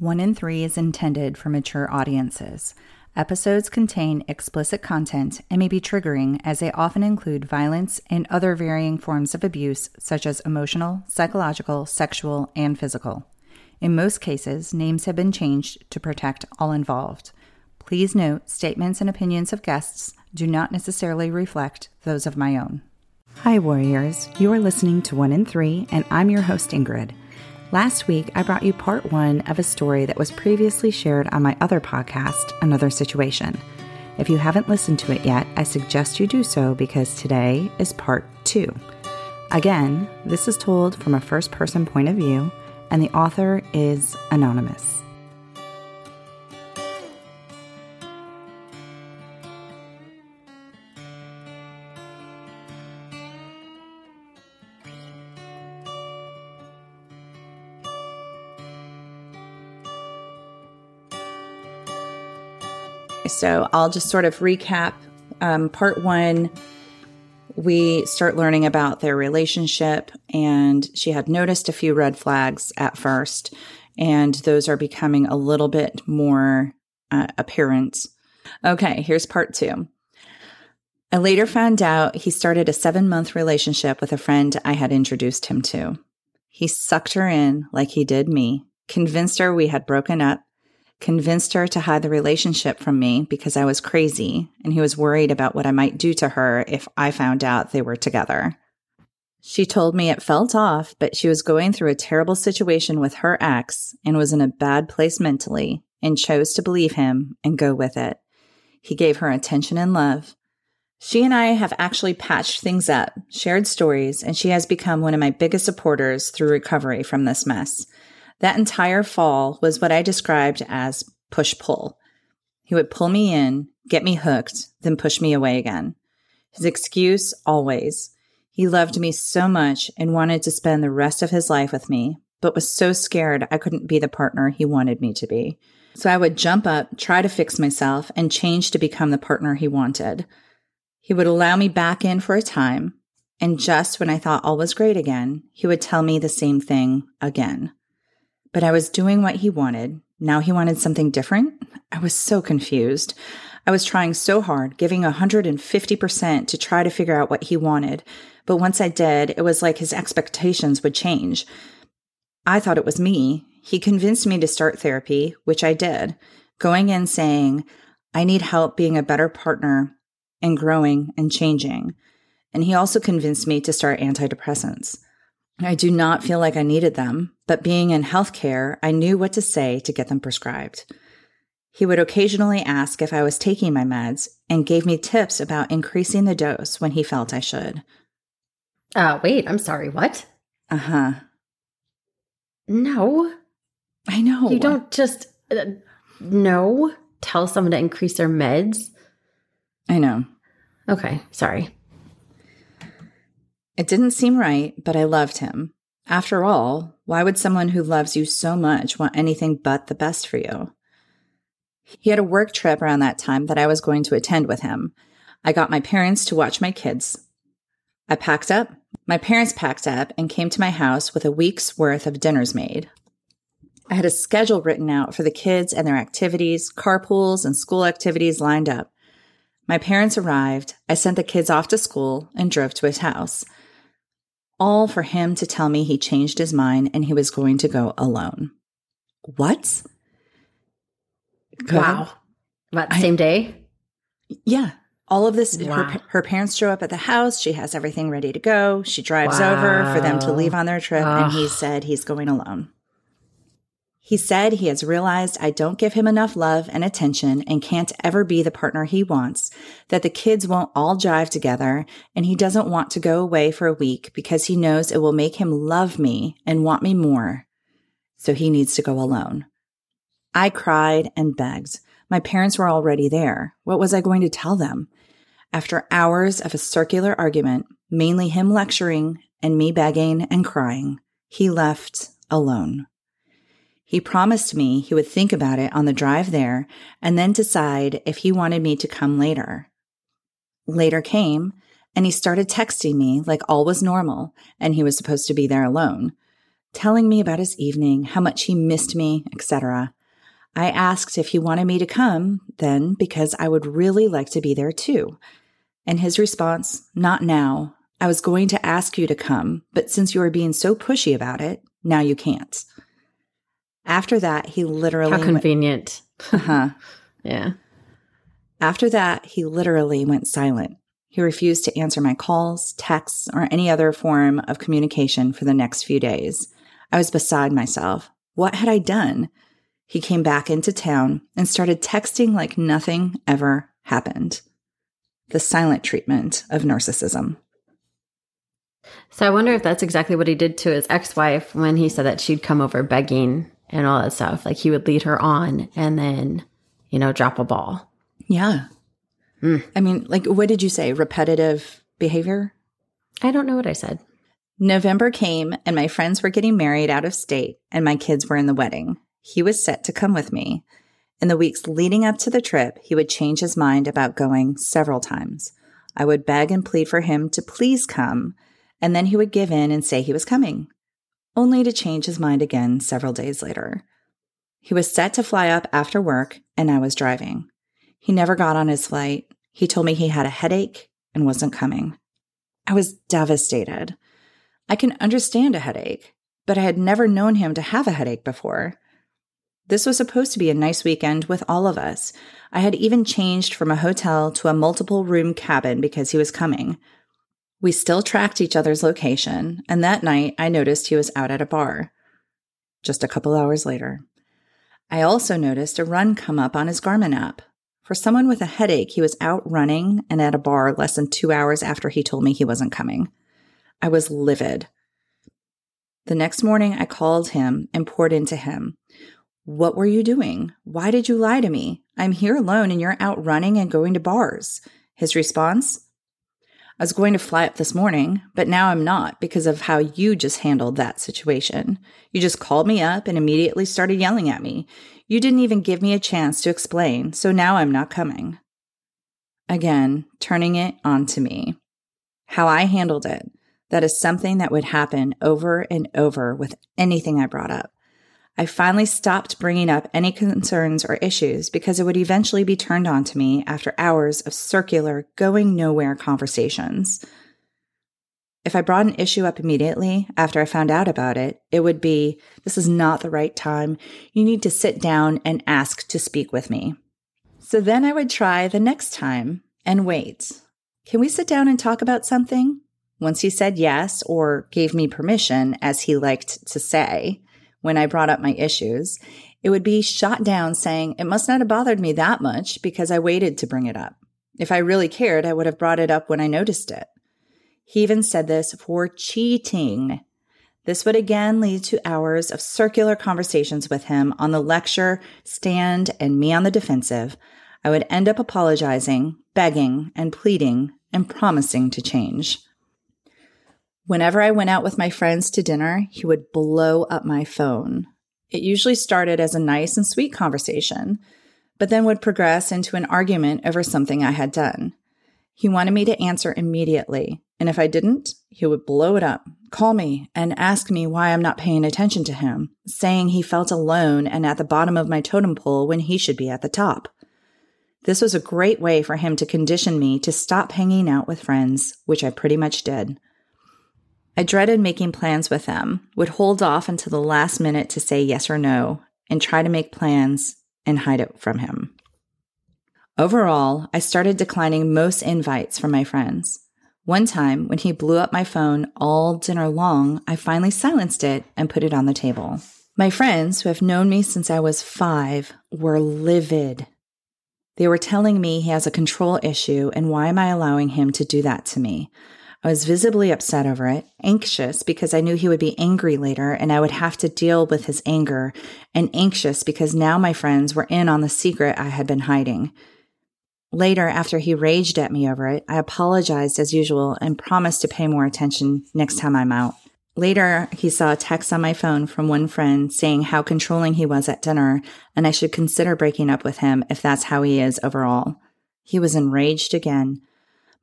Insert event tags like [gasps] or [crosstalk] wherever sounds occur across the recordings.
One in Three is intended for mature audiences. Episodes contain explicit content and may be triggering as they often include violence and other varying forms of abuse, such as emotional, psychological, sexual, and physical. In most cases, names have been changed to protect all involved. Please note statements and opinions of guests do not necessarily reflect those of my own. Hi, Warriors. You are listening to One in Three, and I'm your host, Ingrid. Last week, I brought you part one of a story that was previously shared on my other podcast, Another Situation. If you haven't listened to it yet, I suggest you do so because today is part two. Again, this is told from a first person point of view, and the author is anonymous. So I'll just sort of recap. Um, part one, we start learning about their relationship, and she had noticed a few red flags at first, and those are becoming a little bit more uh, apparent. Okay, here's part two. I later found out he started a seven month relationship with a friend I had introduced him to. He sucked her in like he did me, convinced her we had broken up, convinced her to hide the relationship from me because I was crazy and he was worried about what I might do to her if I found out they were together. She told me it felt off, but she was going through a terrible situation with her ex and was in a bad place mentally and chose to believe him and go with it. He gave her attention and love. She and I have actually patched things up, shared stories, and she has become one of my biggest supporters through recovery from this mess. That entire fall was what I described as push pull. He would pull me in, get me hooked, then push me away again. His excuse always. He loved me so much and wanted to spend the rest of his life with me, but was so scared I couldn't be the partner he wanted me to be. So I would jump up, try to fix myself, and change to become the partner he wanted. He would allow me back in for a time, and just when I thought all was great again, he would tell me the same thing again. But I was doing what he wanted. Now he wanted something different. I was so confused. I was trying so hard, giving 150% to try to figure out what he wanted. But once I did, it was like his expectations would change. I thought it was me. He convinced me to start therapy, which I did, going in saying, I need help being a better partner and growing and changing. And he also convinced me to start antidepressants. I do not feel like I needed them, but being in healthcare, I knew what to say to get them prescribed. He would occasionally ask if I was taking my meds and gave me tips about increasing the dose when he felt I should. Uh, wait, I'm sorry, what? Uh huh. No. I know. You don't just, uh, no, tell someone to increase their meds. I know. Okay, sorry. It didn't seem right, but I loved him. After all, why would someone who loves you so much want anything but the best for you? He had a work trip around that time that I was going to attend with him. I got my parents to watch my kids. I packed up. My parents packed up and came to my house with a week's worth of dinners made. I had a schedule written out for the kids and their activities, carpools, and school activities lined up. My parents arrived. I sent the kids off to school and drove to his house all for him to tell me he changed his mind and he was going to go alone. What? Go wow. About the I, same day? Yeah. All of this, wow. her, her, parents show up at the house. She has everything ready to go. She drives wow. over for them to leave on their trip, and he said he's going alone. He said he has realized I don't give him enough love and attention and can't ever be the partner he wants, that the kids won't all jive together, and he doesn't want to go away for a week because he knows it will make him love me and want me more. So he needs to go alone. I cried and begged. My parents were already there. What was I going to tell them? After hours of a circular argument, mainly him lecturing and me begging and crying, he left alone. He promised me he would think about it on the drive there and then decide if he wanted me to come later. Later came, and he started texting me like all was normal and he was supposed to be there alone. telling me about his evening, how much he missed me, etc. I asked if he wanted me to come then because I would really like to be there too. And his response, not now. I was going to ask you to come, but since you are being so pushy about it, now you can't. After that, he literally. How convenient. Went, uh-huh. [laughs] yeah. After that, he literally went silent. He refused to answer my calls, texts, or any other form of communication for the next few days. I was beside myself. What had I done? He came back into town and started texting like nothing ever happened. The silent treatment of narcissism. So I wonder if that's exactly what he did to his ex wife when he said that she'd come over begging and all that stuff. Like he would lead her on and then, you know, drop a ball. Yeah. Mm. I mean, like, what did you say? Repetitive behavior? I don't know what I said. November came and my friends were getting married out of state and my kids were in the wedding. He was set to come with me. In the weeks leading up to the trip, he would change his mind about going several times. I would beg and plead for him to please come, and then he would give in and say he was coming, only to change his mind again several days later. He was set to fly up after work, and I was driving. He never got on his flight. He told me he had a headache and wasn't coming. I was devastated. I can understand a headache, but I had never known him to have a headache before. This was supposed to be a nice weekend with all of us. I had even changed from a hotel to a multiple room cabin because he was coming. We still tracked each other's location, and that night I noticed he was out at a bar. Just a couple hours later, I also noticed a run come up on his Garmin app. For someone with a headache, he was out running and at a bar less than two hours after he told me he wasn't coming. I was livid. The next morning, I called him and poured into him. What were you doing? Why did you lie to me? I'm here alone and you're out running and going to bars. His response? I was going to fly up this morning, but now I'm not because of how you just handled that situation. You just called me up and immediately started yelling at me. You didn't even give me a chance to explain, so now I'm not coming. Again, turning it on to me. How I handled it. That is something that would happen over and over with anything I brought up. I finally stopped bringing up any concerns or issues because it would eventually be turned on to me after hours of circular, going nowhere conversations. If I brought an issue up immediately after I found out about it, it would be, This is not the right time. You need to sit down and ask to speak with me. So then I would try the next time and wait. Can we sit down and talk about something? Once he said yes or gave me permission, as he liked to say, when I brought up my issues, it would be shot down saying, It must not have bothered me that much because I waited to bring it up. If I really cared, I would have brought it up when I noticed it. He even said this for cheating. This would again lead to hours of circular conversations with him on the lecture stand and me on the defensive. I would end up apologizing, begging, and pleading and promising to change. Whenever I went out with my friends to dinner, he would blow up my phone. It usually started as a nice and sweet conversation, but then would progress into an argument over something I had done. He wanted me to answer immediately, and if I didn't, he would blow it up, call me, and ask me why I'm not paying attention to him, saying he felt alone and at the bottom of my totem pole when he should be at the top. This was a great way for him to condition me to stop hanging out with friends, which I pretty much did. I dreaded making plans with them, would hold off until the last minute to say yes or no, and try to make plans and hide it from him. Overall, I started declining most invites from my friends. One time, when he blew up my phone all dinner long, I finally silenced it and put it on the table. My friends, who have known me since I was five, were livid. They were telling me he has a control issue and why am I allowing him to do that to me? I was visibly upset over it, anxious because I knew he would be angry later and I would have to deal with his anger, and anxious because now my friends were in on the secret I had been hiding. Later, after he raged at me over it, I apologized as usual and promised to pay more attention next time I'm out. Later, he saw a text on my phone from one friend saying how controlling he was at dinner and I should consider breaking up with him if that's how he is overall. He was enraged again.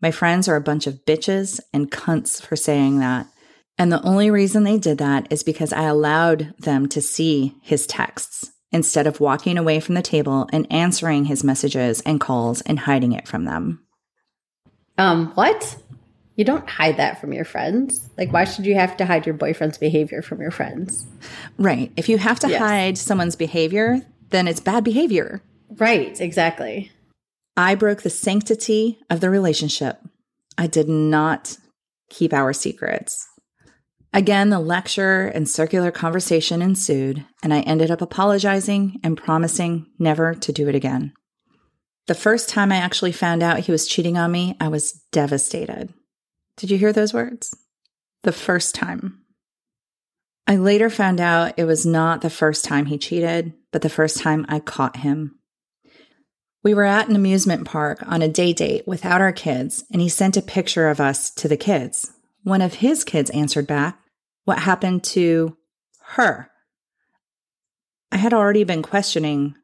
My friends are a bunch of bitches and cunts for saying that. And the only reason they did that is because I allowed them to see his texts instead of walking away from the table and answering his messages and calls and hiding it from them. Um, what? You don't hide that from your friends. Like, why should you have to hide your boyfriend's behavior from your friends? Right. If you have to Yes. hide someone's behavior, then it's bad behavior. Right, exactly. I broke the sanctity of the relationship. I did not keep our secrets. Again, the lecture and circular conversation ensued, and I ended up apologizing and promising never to do it again. The first time I actually found out he was cheating on me, I was devastated. Did you hear those words? The first time. I later found out it was not the first time he cheated, but the first time I caught him. We were at an amusement park on a day date without our kids, and he sent a picture of us to the kids. One of his kids answered back, What happened to her? I had already been questioning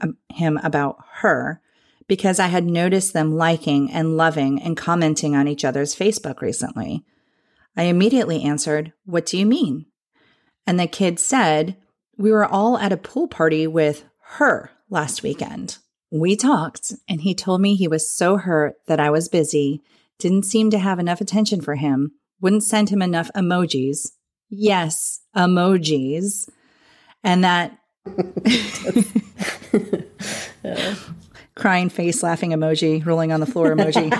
um, him about her because I had noticed them liking and loving and commenting on each other's Facebook recently. I immediately answered, What do you mean? And the kid said, We were all at a pool party with her last weekend. We talked, and he told me he was so hurt that I was busy, didn't seem to have enough attention for him, wouldn't send him enough emojis. Yes, emojis. And that [laughs] crying face, laughing emoji, rolling on the floor emoji.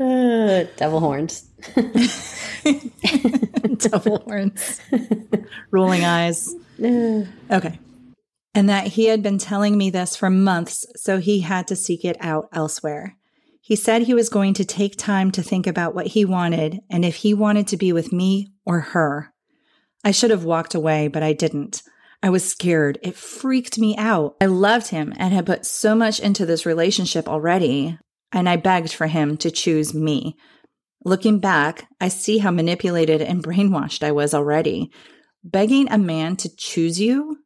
Uh, [laughs] devil horns. [laughs] devil horns, rolling eyes. [sighs] Okay. And that he had been telling me this for months, so he had to seek it out elsewhere. He said he was going to take time to think about what he wanted and if he wanted to be with me or her. I should have walked away, but I didn't. I was scared. It freaked me out. I loved him and had put so much into this relationship already, and I begged for him to choose me. Looking back, I see how manipulated and brainwashed I was already. Begging a man to choose you?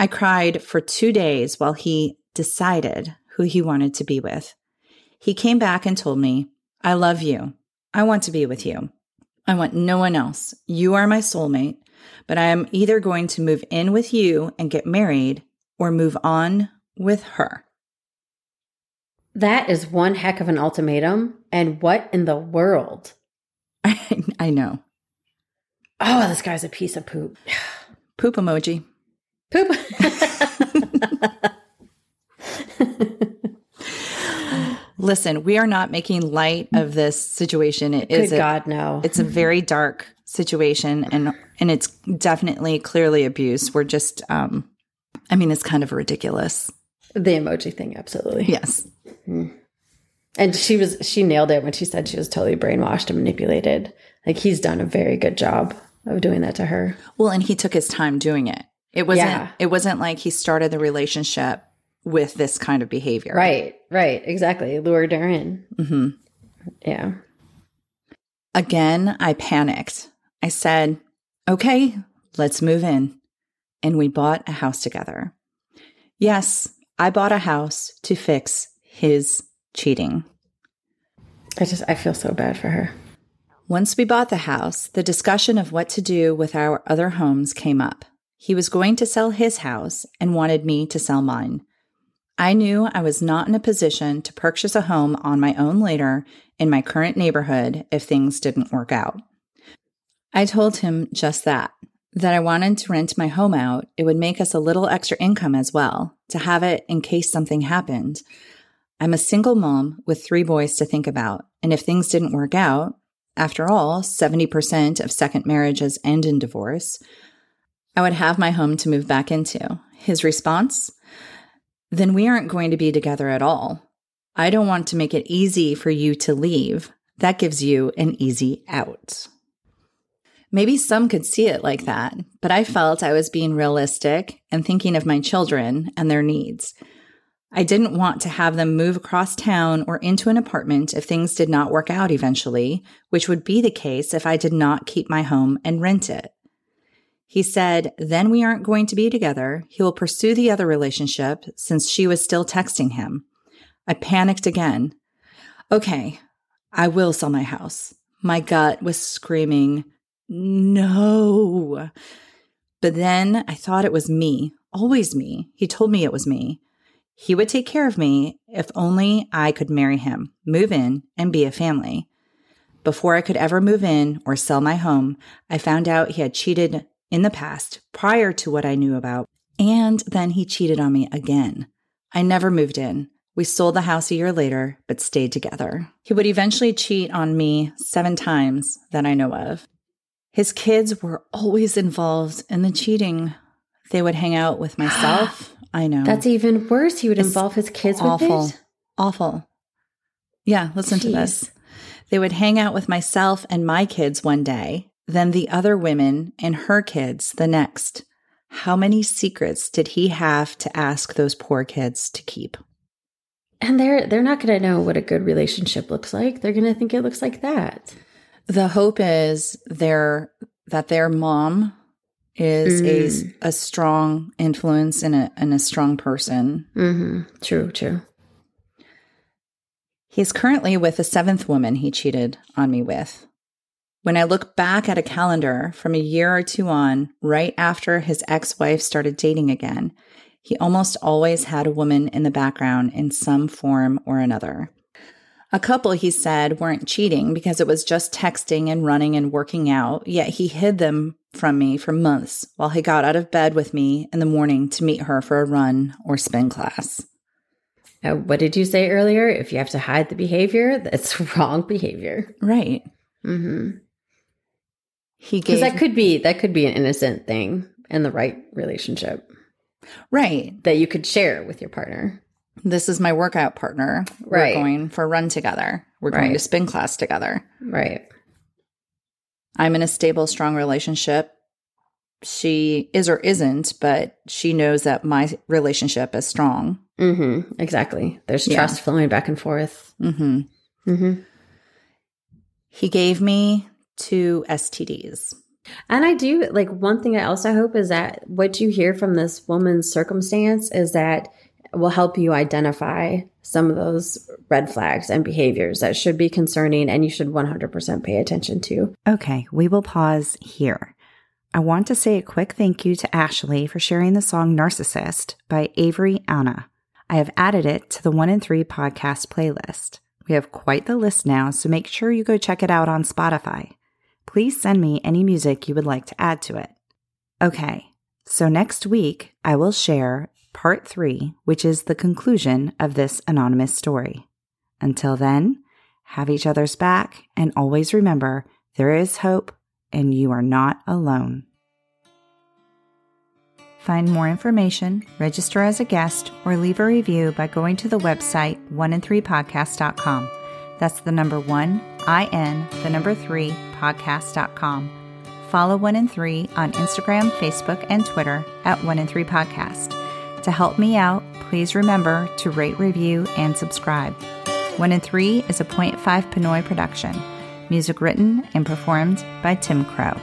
I cried for two days while he decided who he wanted to be with. He came back and told me, I love you. I want to be with you. I want no one else. You are my soulmate, but I am either going to move in with you and get married or move on with her. That is one heck of an ultimatum. And what in the world? I, [laughs] I know. Oh, this guy's a piece of poop. [sighs] Poop emoji. Poop. [laughs] Listen, we are not making light of this situation. It Good is a, God, no. it's a very dark situation and and it's definitely clearly abuse. We're just um I mean it's kind of ridiculous. the emoji thing, absolutely. Yes. And she was she nailed it when she said she was totally brainwashed and manipulated. Like he's done a very good job of doing that to her. Well, and he took his time doing it. It wasn't Yeah. it wasn't like he started the relationship with this kind of behavior. Right, right, exactly. Lured her in. hmm Yeah. Again, I panicked. I said, "Okay, let's move in." And we bought a house together. Yes, I bought a house to fix his cheating. I just I feel so bad for her. Once we bought the house, the discussion of what to do with our other homes came up. He was going to sell his house and wanted me to sell mine. I knew I was not in a position to purchase a home on my own later in my current neighborhood if things didn't work out. I told him just that, that I wanted to rent my home out. It would make us a little extra income as well, to have it in case something happened. I'm a single mom with three boys to think about, and if things didn't work out, after all, 70% of second marriages end in divorce, I would have my home to move back into. His response? Then we aren't going to be together at all. I don't want to make it easy for you to leave. That gives you an easy out. Maybe some could see it like that, but I felt I was being realistic and thinking of my children and their needs. I didn't want to have them move across town or into an apartment if things did not work out eventually, which would be the case if I did not keep my home and rent it. He said, then we aren't going to be together. He will pursue the other relationship since she was still texting him. I panicked again. Okay, I will sell my house. My gut was screaming, no. But then I thought it was me, always me. He told me it was me. He would take care of me if only I could marry him, move in, and be a family. Before I could ever move in or sell my home, I found out he had cheated in the past prior to what I knew about, and then he cheated on me again. I never moved in. We sold the house a year later, but stayed together. He would eventually cheat on me seven times that I know of. His kids were always involved in the cheating. They would hang out with myself. [gasps] I know. That's even worse. He would It's involve his kids awful. with it. Awful. Yeah, listen to this. They would hang out with myself and my kids one day, then the other women and her kids the next. How many secrets did he have to ask those poor kids to keep? And they're they're not going to know what a good relationship looks like. They're going to think it looks like that. The hope is their that their mom is Mm. a, a strong influence and a, and a strong person. Mm-hmm. True, true. He's currently with a seventh woman he cheated on me with. When I look back at a calendar from a year or two on, right after his ex wife started dating again, he almost always had a woman in the background in some form or another. A couple, he said, weren't cheating because it was just texting and running and working out, yet he hid them from me for months while he got out of bed with me in the morning to meet her for a run or spin class. Uh, what did you say earlier? If you have to hide the behavior, that's [laughs] wrong behavior. Right. Mm-hmm. He Because gave that could be that could be an innocent thing in the right relationship right. that you could share with your partner. This is my workout partner. Right. We're going for a run together. We're going Right. to spin class together. Right. I'm in a stable, strong relationship. She is or isn't, but she knows that my relationship is strong. Mm-hmm. Exactly. There's Yeah. trust flowing back and forth. hmm Mm-hmm. He gave me two STDs. And I do like one thing I also hope is that what you hear from this woman's circumstance is that will help you identify some of those red flags and behaviors that should be concerning and you should 100% pay attention to. Okay, we will pause here. I want to say a quick thank you to Ashley for sharing the song Narcissist by Avery Anna. I have added it to the 1 in 3 podcast playlist. We have quite the list now, so make sure you go check it out on Spotify. Please send me any music you would like to add to it. Okay, so next week I will share part 3, which is the conclusion of this anonymous story. Until then, have each other's back and always remember there is hope and you are not alone. Find more information, register as a guest, or leave a review by going to the website 1in3podcast.com. That's the number 1 I N the number 3 podcast.com. Follow 1 in 3 on Instagram, Facebook, and Twitter at 1 in 3 podcast. To help me out, please remember to rate, review, and subscribe. 1 in 3 is a 0.5 Pinoy production. Music written and performed by Tim Crowe.